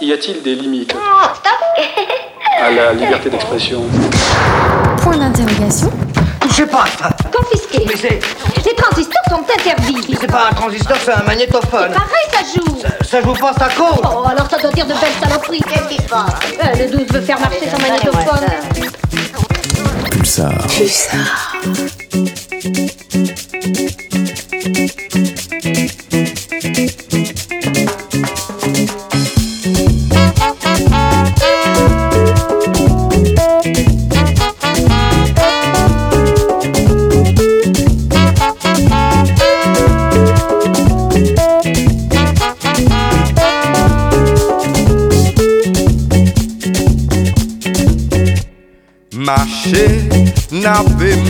Y a-t-il des limites Oh, stop à la liberté d'expression Point d'interrogation. Touchez pas ça Confisqué. Mais c'est. Les transistors sont interdits. C'est pas un transistor, c'est un magnétophone. Pareil, ça joue. Ça joue pas, ça compte Oh, alors ça doit dire de belles saloperies. Qu'est-ce qui se passe? Le 12 veut faire marcher son magnétophone. Pulsar. Marcher,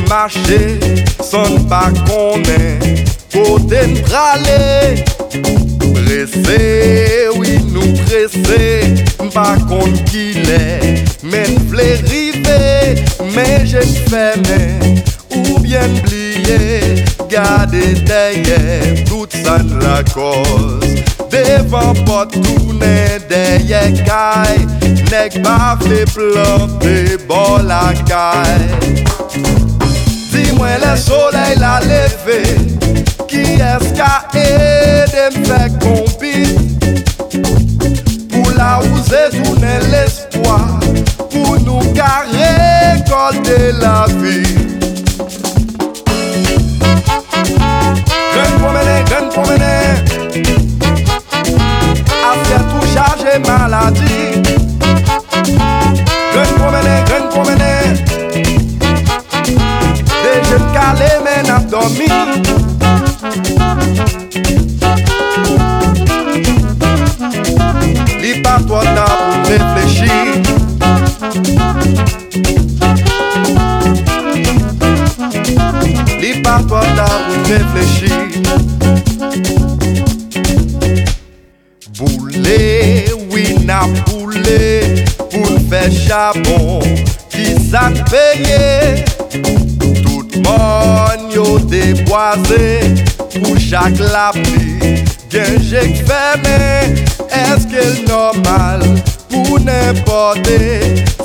mache, son pa konen, kote n prale. Prese, oui nou prese, m pa kon ki le, men vle rive, men jen feme, ou bien bliye, gade deye, tout san la koz. Devan pot toune deye kay Nek pa fe plante bol akay Dis-moi le soleil la est-ce qu'a aidé me faire compis Pour la oser tourner l'espoir. Pour nous qu'à récolter la promenée Affaire tout chargé maladie adormir ak la pli Gen jek feme Eske l normal Pou n'impote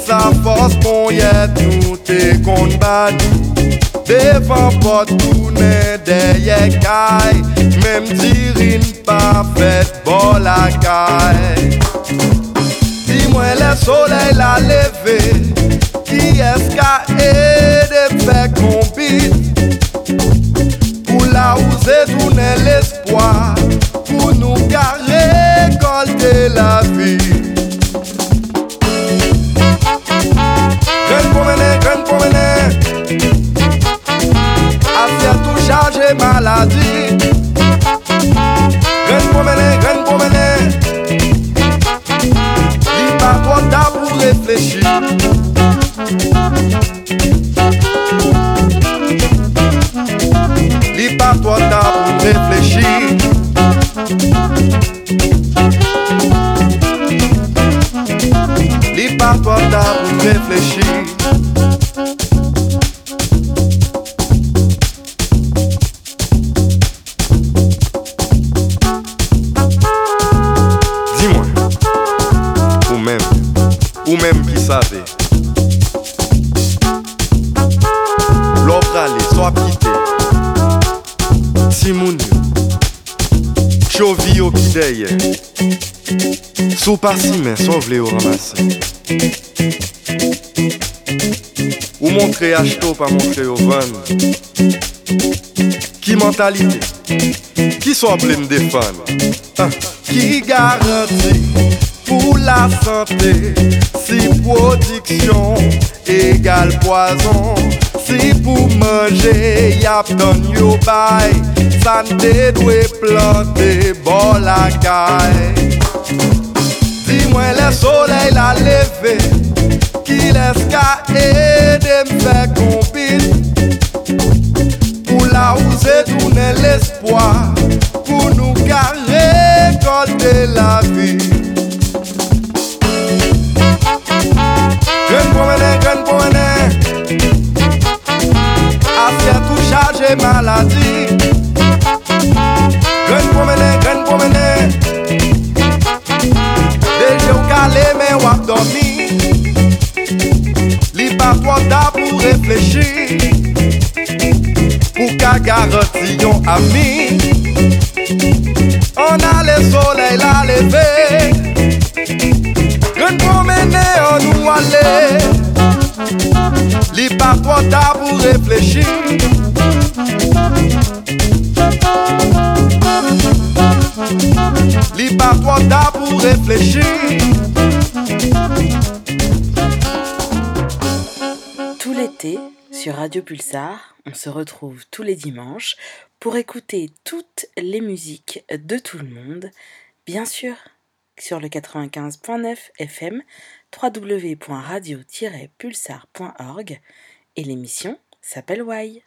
Sa fos kon yet nou te kon badou Defan pot tou ne deye kay Mem dirin pa fet bol akay. Di mwen le soley la leve Ki eska e de fe kompit la ou se tounen l'espoi Pou nou ka rekolte la vi. Kren pou mene, kren pou mene Afya tou chaje maladi. réfléchir. Lis par toi réfléchir. Timoun, Chovi au derrière, sous par si mais sauve les ramasser. Ou montrer acheter pas montrer au vendre. Qui mentalité, qui soit pleine de fans. Ah, qui garantit pou la sante Si prodiksyon egal poason Si pou manje yap don yo bay Sante dwe plante bol akay Di mwen le soley la leve Ki les ka ede mfe kompil Pou la ouze toune l'espoi Pou nou ka rekolte la vi j'ai maladie. Gren promener, gren promener. Deje ou kale men wap dormi. Li pa fwanda pou reflechi. Pou ka garanti yon ami. On a le soleil la leve. Gren promener, on nou ale. Li pa fwanda pou reflechi. Tout l'été, sur Radio Pulsar, on se retrouve tous les dimanches pour écouter toutes les musiques de tout le monde, bien sûr, sur le 95.9 FM, www.radio-pulsar.org, et l'émission s'appelle Why.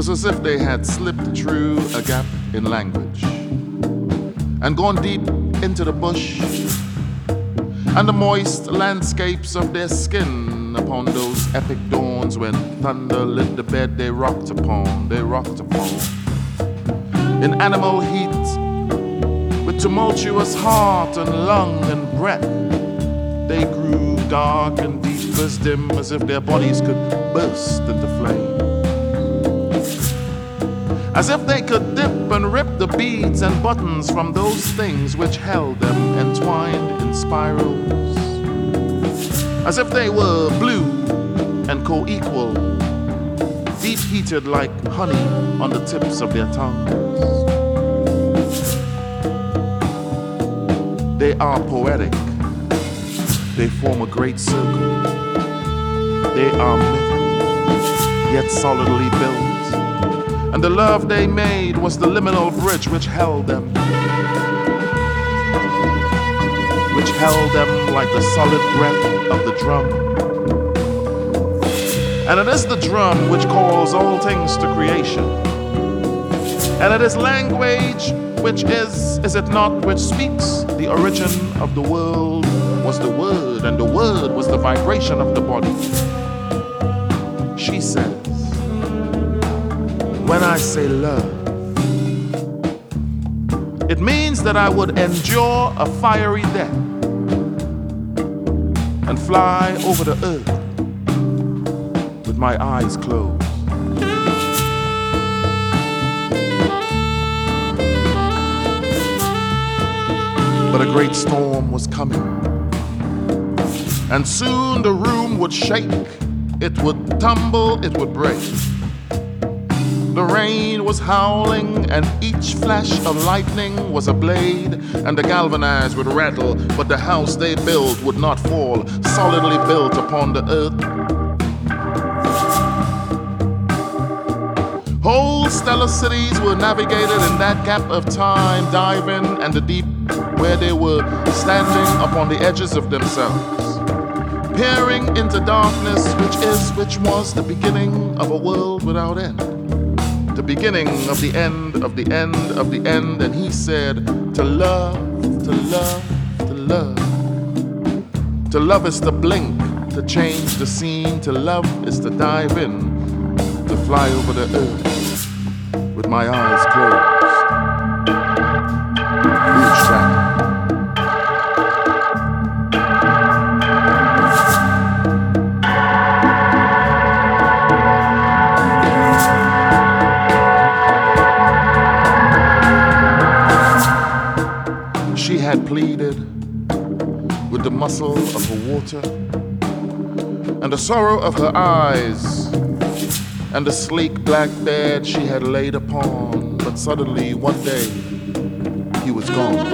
Was as if they had slipped through a gap in language and gone deep into the bush and the moist landscapes of their skin upon those epic dawns when thunder lit the bed they rocked upon, they rocked upon. In animal heat, with tumultuous heart and lung and breath, they grew dark and deep as dim as if their bodies could burst into flame as if they could dip and rip the beads and buttons from those things which held them entwined in spirals, as if they were blue and co equal, deep heated like honey on the tips of their tongues. They are poetic, they form a great circle, they are myth, yet solidly built and the love they made was the liminal bridge which held them. Which held them like the solid breath of the drum. And it is the drum which calls all things to creation. And it is language which is, is it not, which speaks the origin of the world was the word, and the word was the vibration of the body. She said, when I say love. It means that I would endure a fiery death and fly over the earth with my eyes closed. But a great storm was coming, and soon the room would shake, it would tumble, it would break. The rain was howling, and each flash of lightning was a blade, and the galvanized would rattle, but the house they built would not fall, solidly built upon the earth. Whole stellar cities were navigated in that gap of time, diving and the deep where they were standing upon the edges of themselves, peering into darkness, which is, which was the beginning of a world without end the beginning of the end of the end of the end. And he said, To love, to love, to love. To love is to blink, to change the scene. To love is to dive in, to fly over the earth with my eyes closed. Had pleaded with the muscle of her water and the sorrow of her eyes and the sleek black bed she had laid upon. But suddenly, one day, he was gone.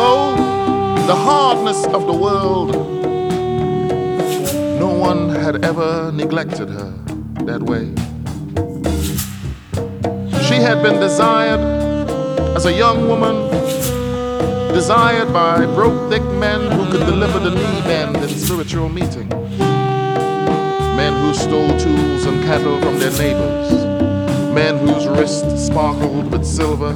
Oh, the hardness of the world. No one had ever neglected her that way. She had been desired as a young woman, desired by broke, thick men who could deliver the knee bend in spiritual meeting. Men who stole tools and cattle from their neighbors. Men whose wrists sparkled with silver.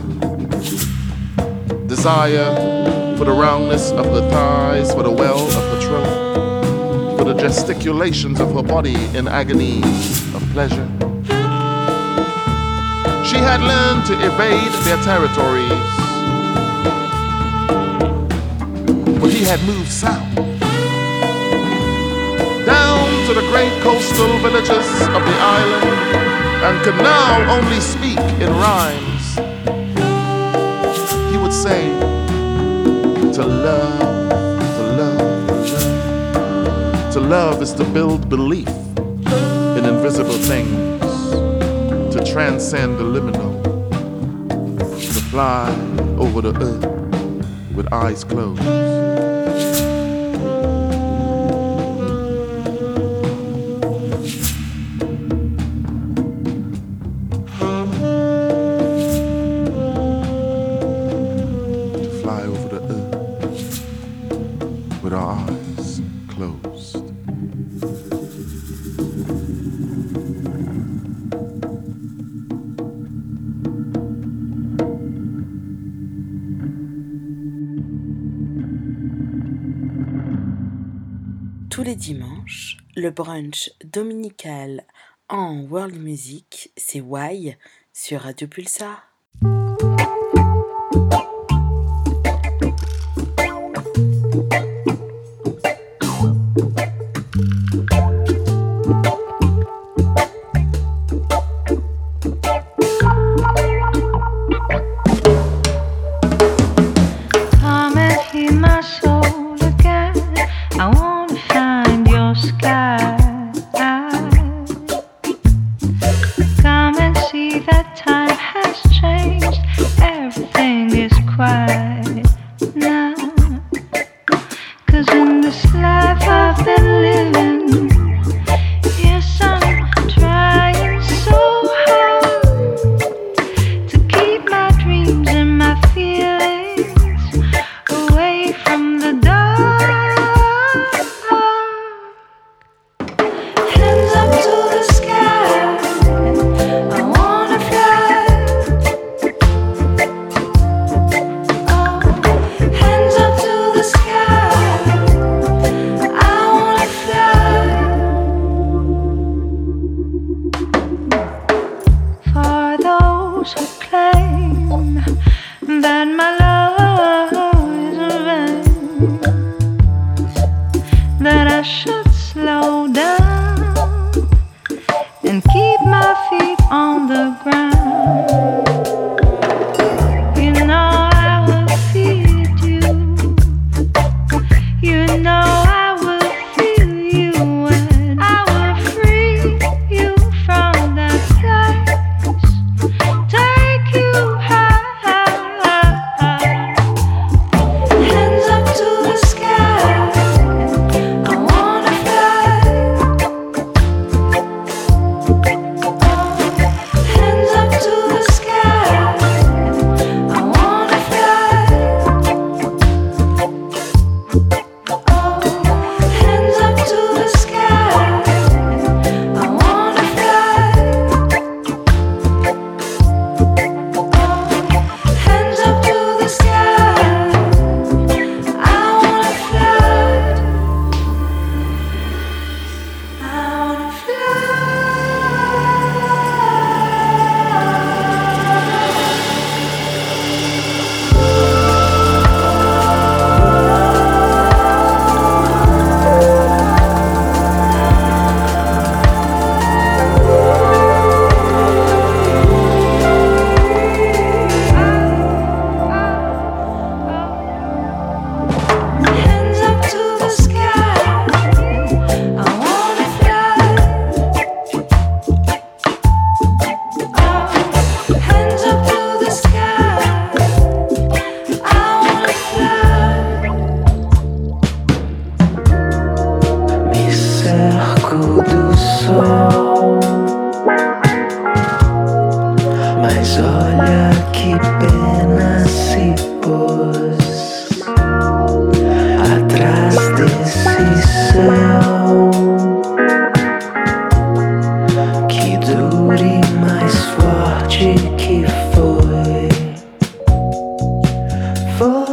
Desire for the roundness of her thighs, for the well of her throat, for the gesticulations of her body in agonies of pleasure. She had learned to evade their territories. But he had moved south. Down to the great coastal villages of the island and could now only speak in rhymes. He would say, To love, to love, to love. Is to build belief in invisible things transcend the liminal, to fly over the earth with eyes closed. Les dimanches, le brunch dominical en world music, c'est Why sur Radio Pulsar.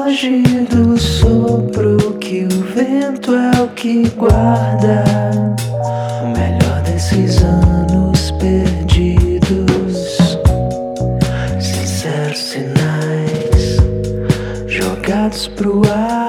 Foge do sopro que o vento é o que guarda. O melhor desses anos perdidos. Sinceros sinais jogados pro ar.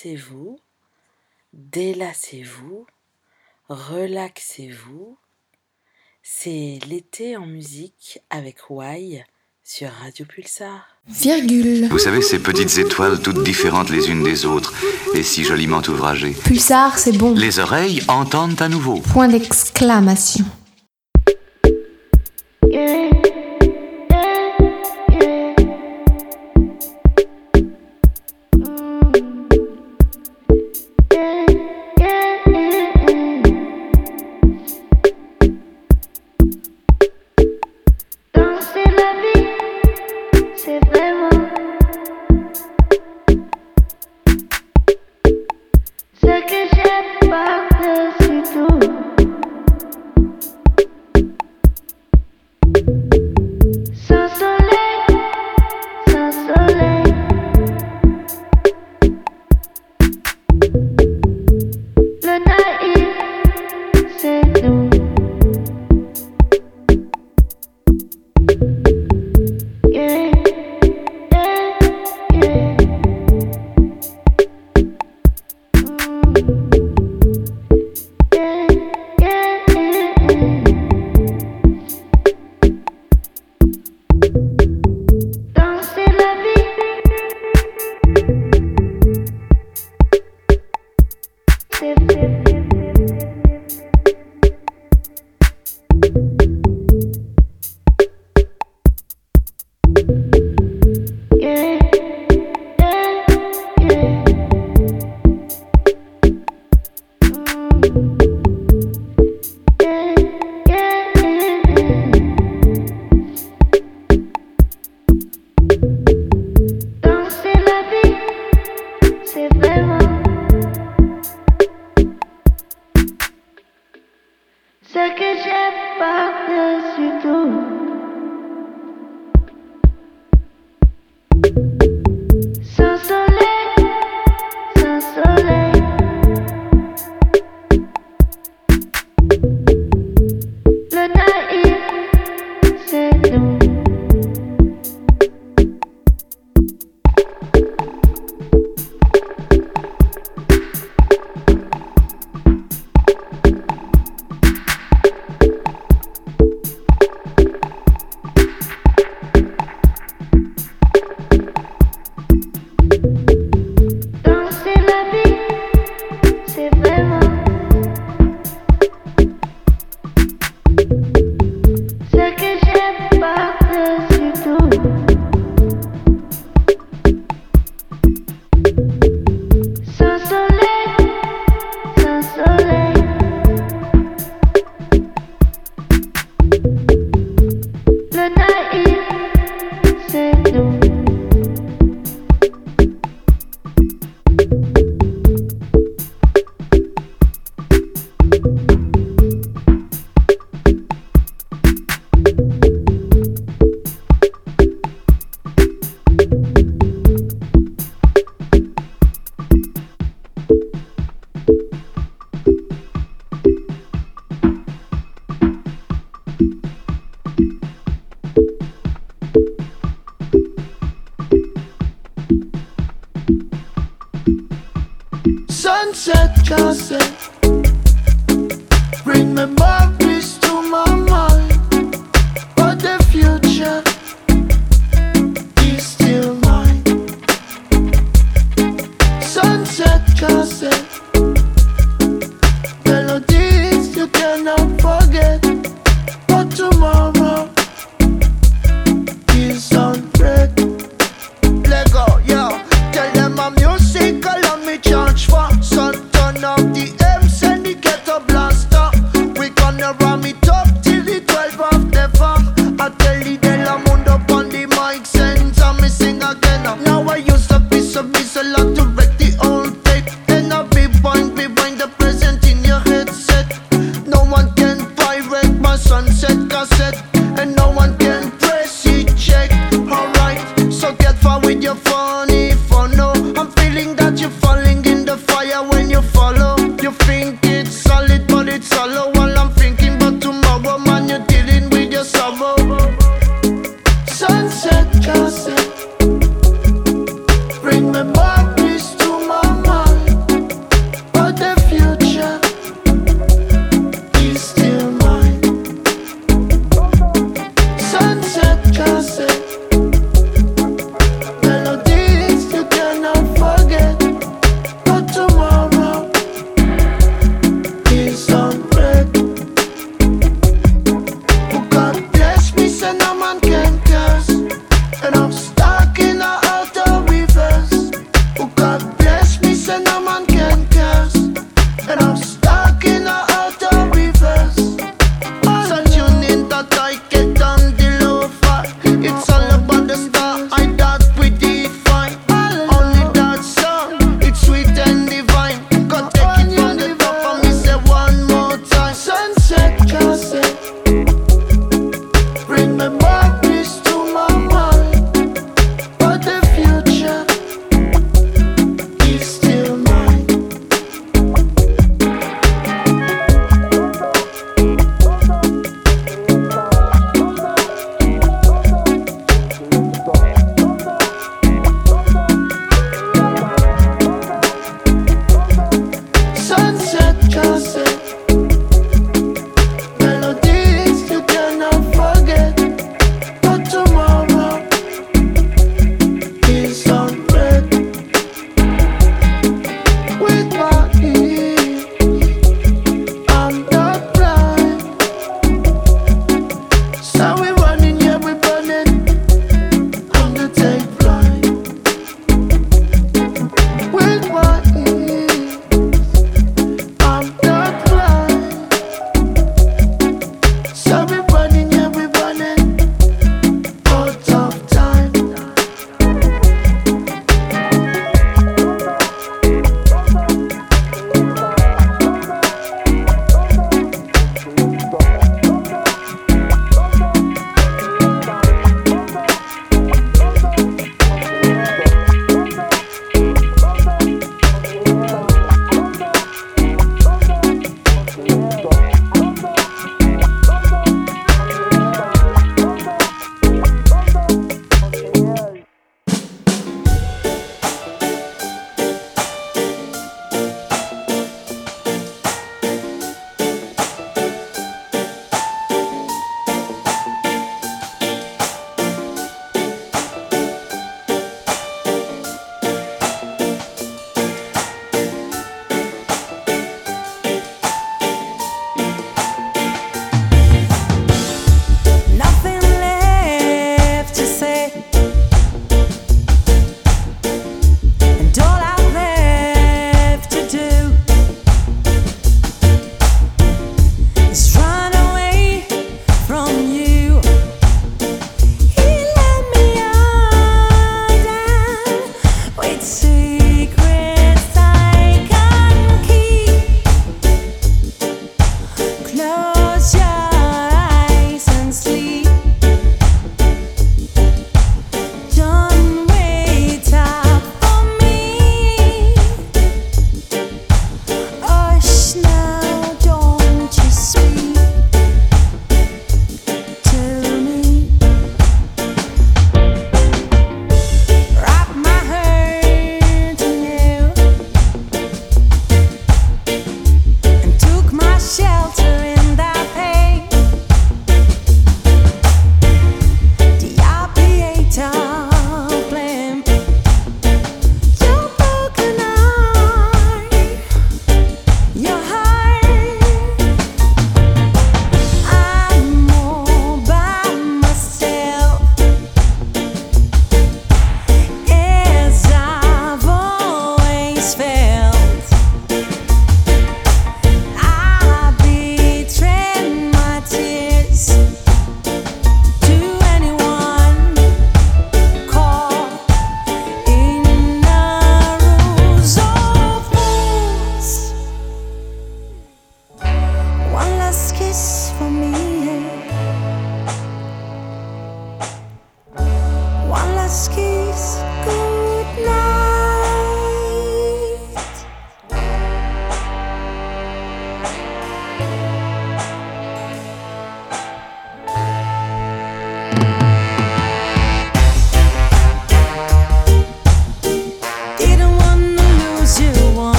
Relaxez-vous, délassez-vous, relaxez-vous. C'est l'été en musique avec Wai sur Radio Pulsar. Virgule. Vous savez, ces petites étoiles toutes différentes les unes des autres et si joliment ouvragées. Pulsar, c'est bon. Les oreilles entendent à nouveau. Point d'exclamation. gossip.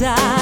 casa.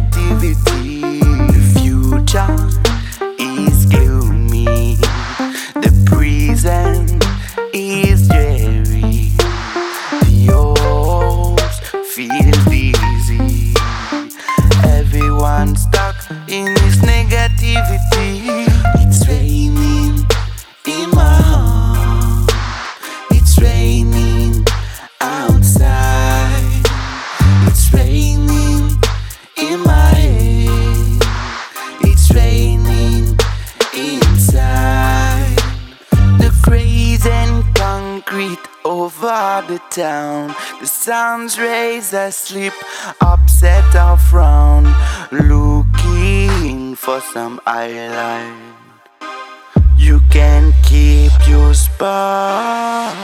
negativity. The future sounds raise asleep, upset or frown, looking for some island. You can keep your spot.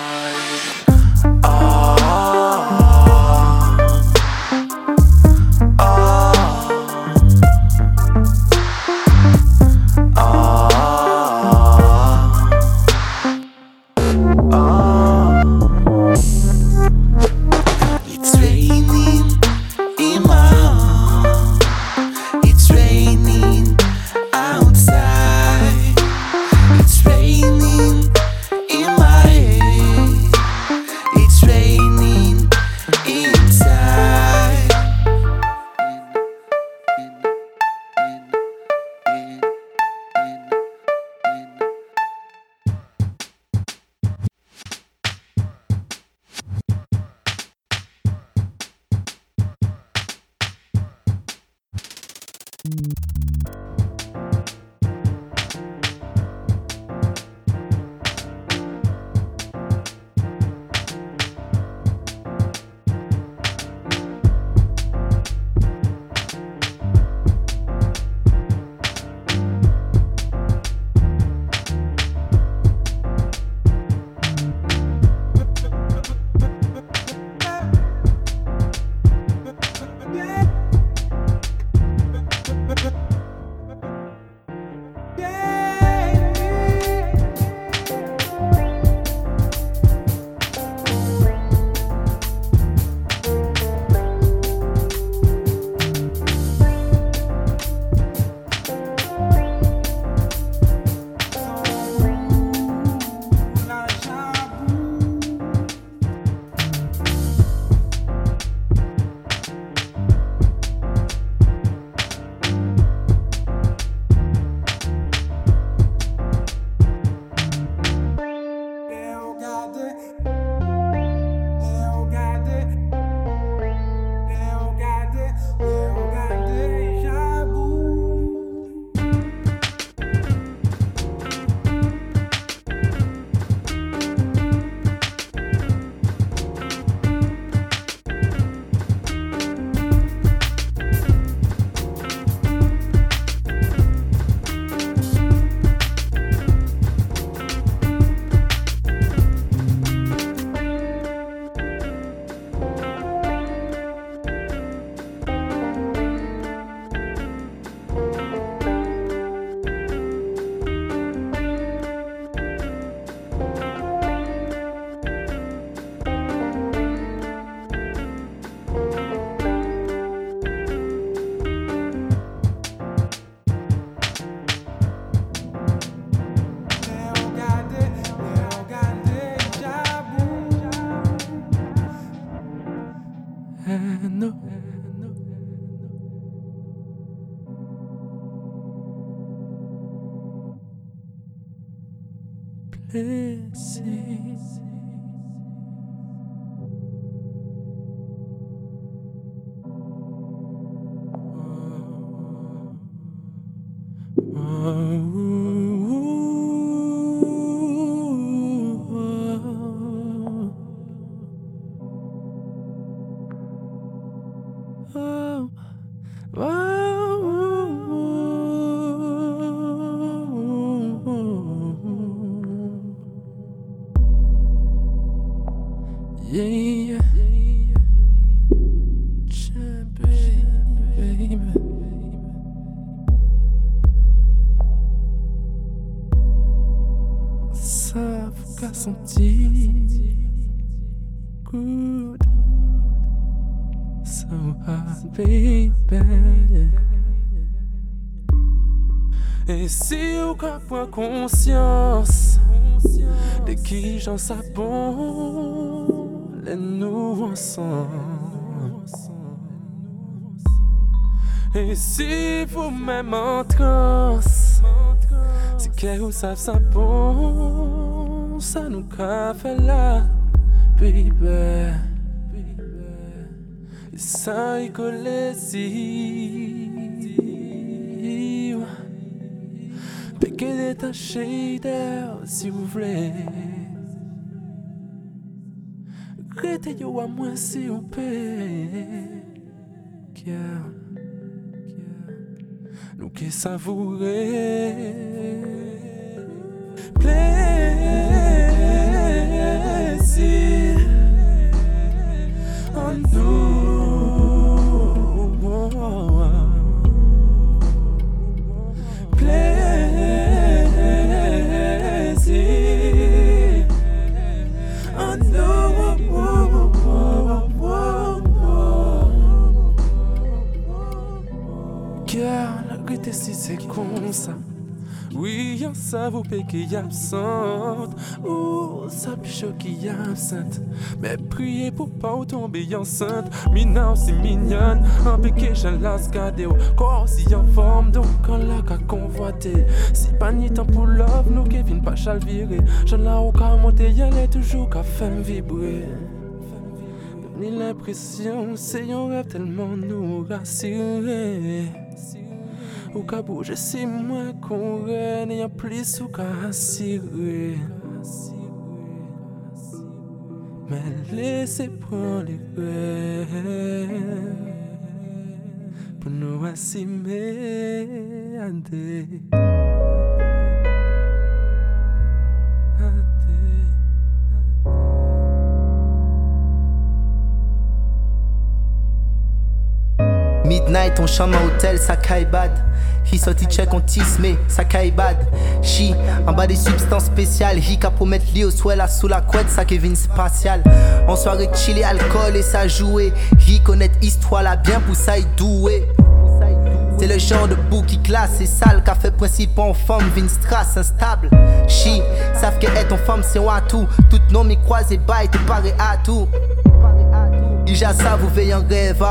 Si prend conscience de qui j'en bon, les nous ensemble. Et si vous même en transe, c'est que vous savez ça bon, ça nous fait là, baby. Et ça y colle si. détacher d'elle si vous voulez. Retenez-vous à moi si vous plaît. Nous qui savourez. Plaît. Sa Oui, yon sa vous qui y absente. Ou sa picho qui absente. Mais priez pour pas tomber enceinte. Mina aussi mignonne. Un piqué j'en las gade ou Corps aussi en forme Donc on l'a qu'à convoiter Si pas ni temps pour love Nous Kevin pas chal virer. J'en la ou qu'à monter Y'en est toujours qu'à faire vibrer. Ni l'impression C'est un rêve tellement nous rassurer Ou ka bouge si mwen kon ren yon plis ou ka asire Men lese pran li ren Pou nou asime ade. Midnight, on chante en hôtel, ça caille bad. Hi sorti check, on ça caille bad. Chi, en bas des substances spéciales. Hi ka pour mettre li au swell sous la couette, ça Kevin spatial. En soirée chillé, alcool et ça jouer. Hi connaître histoire là bien pour ça y doué. C'est le genre de bouc qui classe et sale qu'a fait principe en femme, vin strass instable. Chi, savent que être en femme c'est un atout. Tout nom m'y croise et bail, te paraît à tout. Déjà ça vous veillez en rêve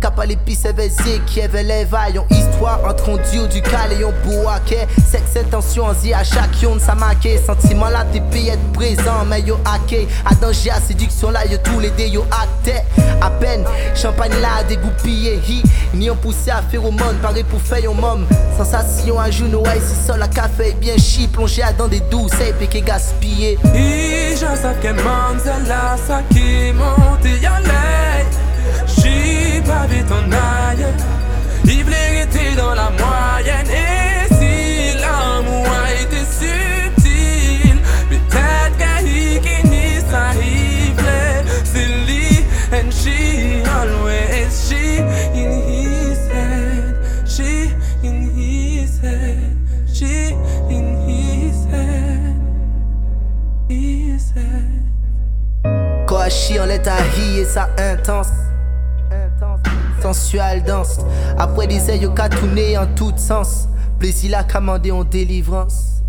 Kapa l'épice éveillé qui avait les vailles histoire entre un dieu du cal et un bouaké. Sexe intention zi à chaque yon ça marqué Sentiment là t'es payé être présent mais yo hacké. À danger à séduction là yo tous les dés yo acté À peine champagne là dégoupillé. Hi Ni on poussé à monde pareil pour faire un mom. Sensation à genoux ouais si sol à café bien chi Plongé à dans des douces et piqué gaspillé. Et je sais que Manzella ça qui monte y'en est J'suis pas aille Il voulait dans la moyenne. Et si l'amour a été subtil Peut-être qu'il il voulait C'est lui and she always She in his head She in his head She in his head His head en l'état et ça intense Danse Après des ailes tourné en tout sens. Plaisir la commandé en délivrance.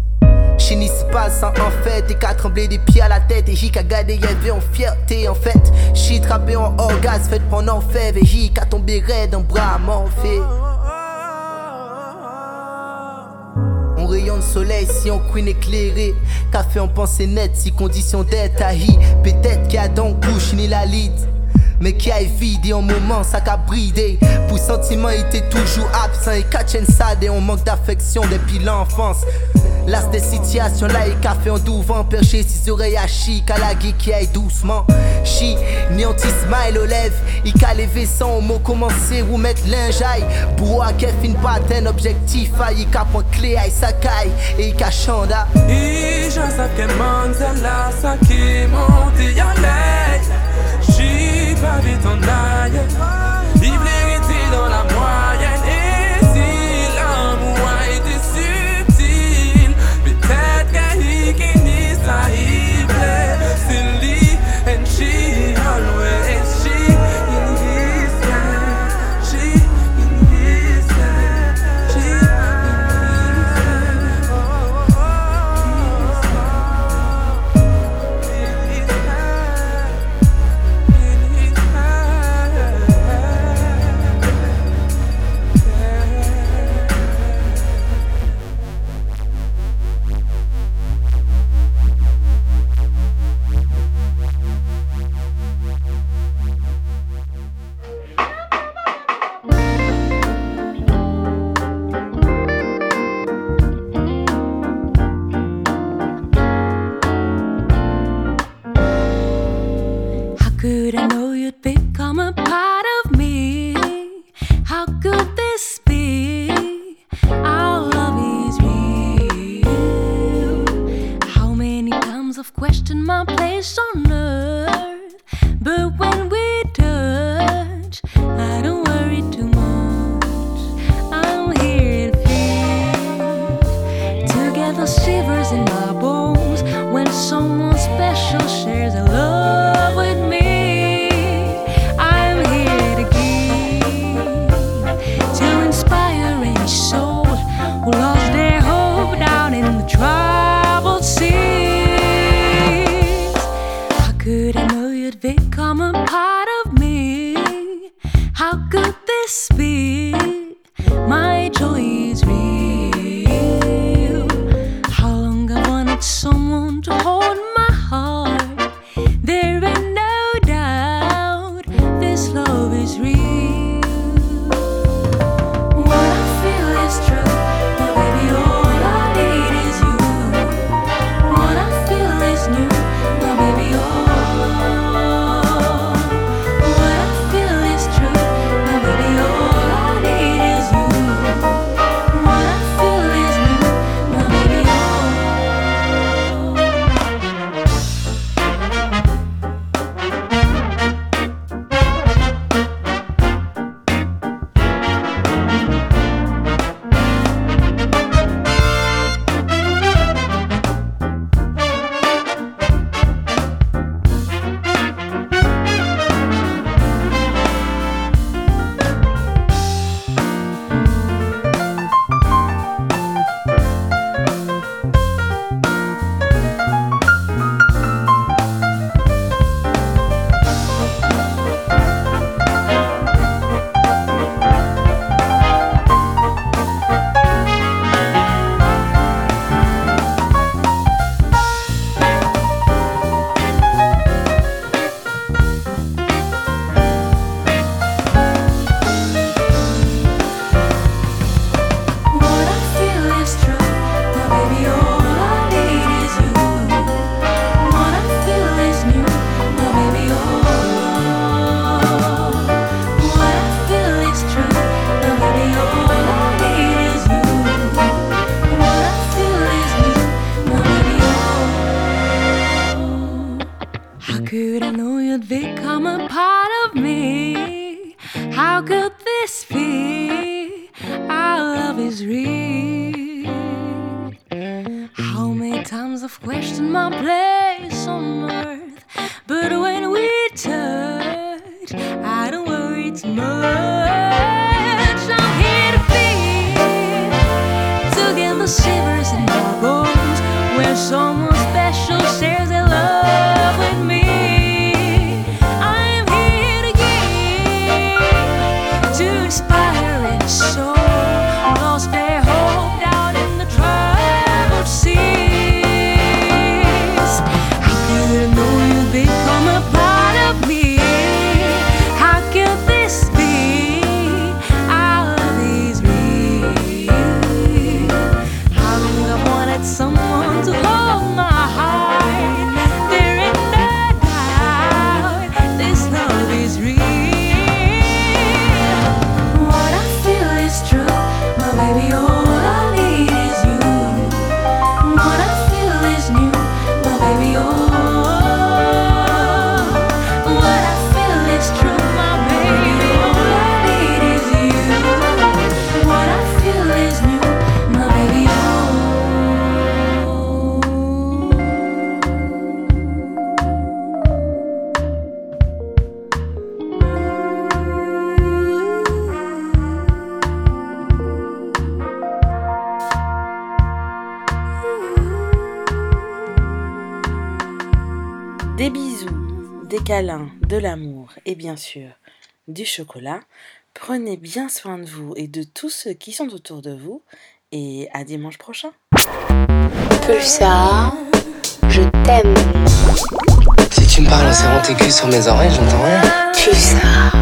Chini se passe en fait Et qu'à trembler des pieds à la tête. Et j'y qu'à garder y'avait en fierté en fait. J'y trappé en orgasme fait pendant fève Et j'y qu'à tomber raide en bras m'en fait On rayon de soleil si on queen éclairé. Café en pensée nette si condition d'être ahi. Peut-être qu'il y a donc couche ni la lead mais qui a vidé en moment, ça qu'a bridé. Pour sentiment était toujours absent et catch ça et on manque d'affection depuis l'enfance. L'as des situations là et café en douvant perché six oreilles à chi, qu'à la qui aille doucement. Chi, ni anti smile aux lèvres, il levé son mot commencer ou mettre lingeaille. Bois qu'elle fin pas un objectif, il qu'a point clé aille sa caille et il qu'a chanda. Et je sais que Manzella ça qui monte Times I've questioned my place on earth, but et bien sûr du chocolat. Prenez bien soin de vous et de tous ceux qui sont autour de vous et à dimanche prochain. Pulsar, je t'aime. Si tu me parles en serrant tes culs sur mes oreilles, j'entends rien. Pulsar.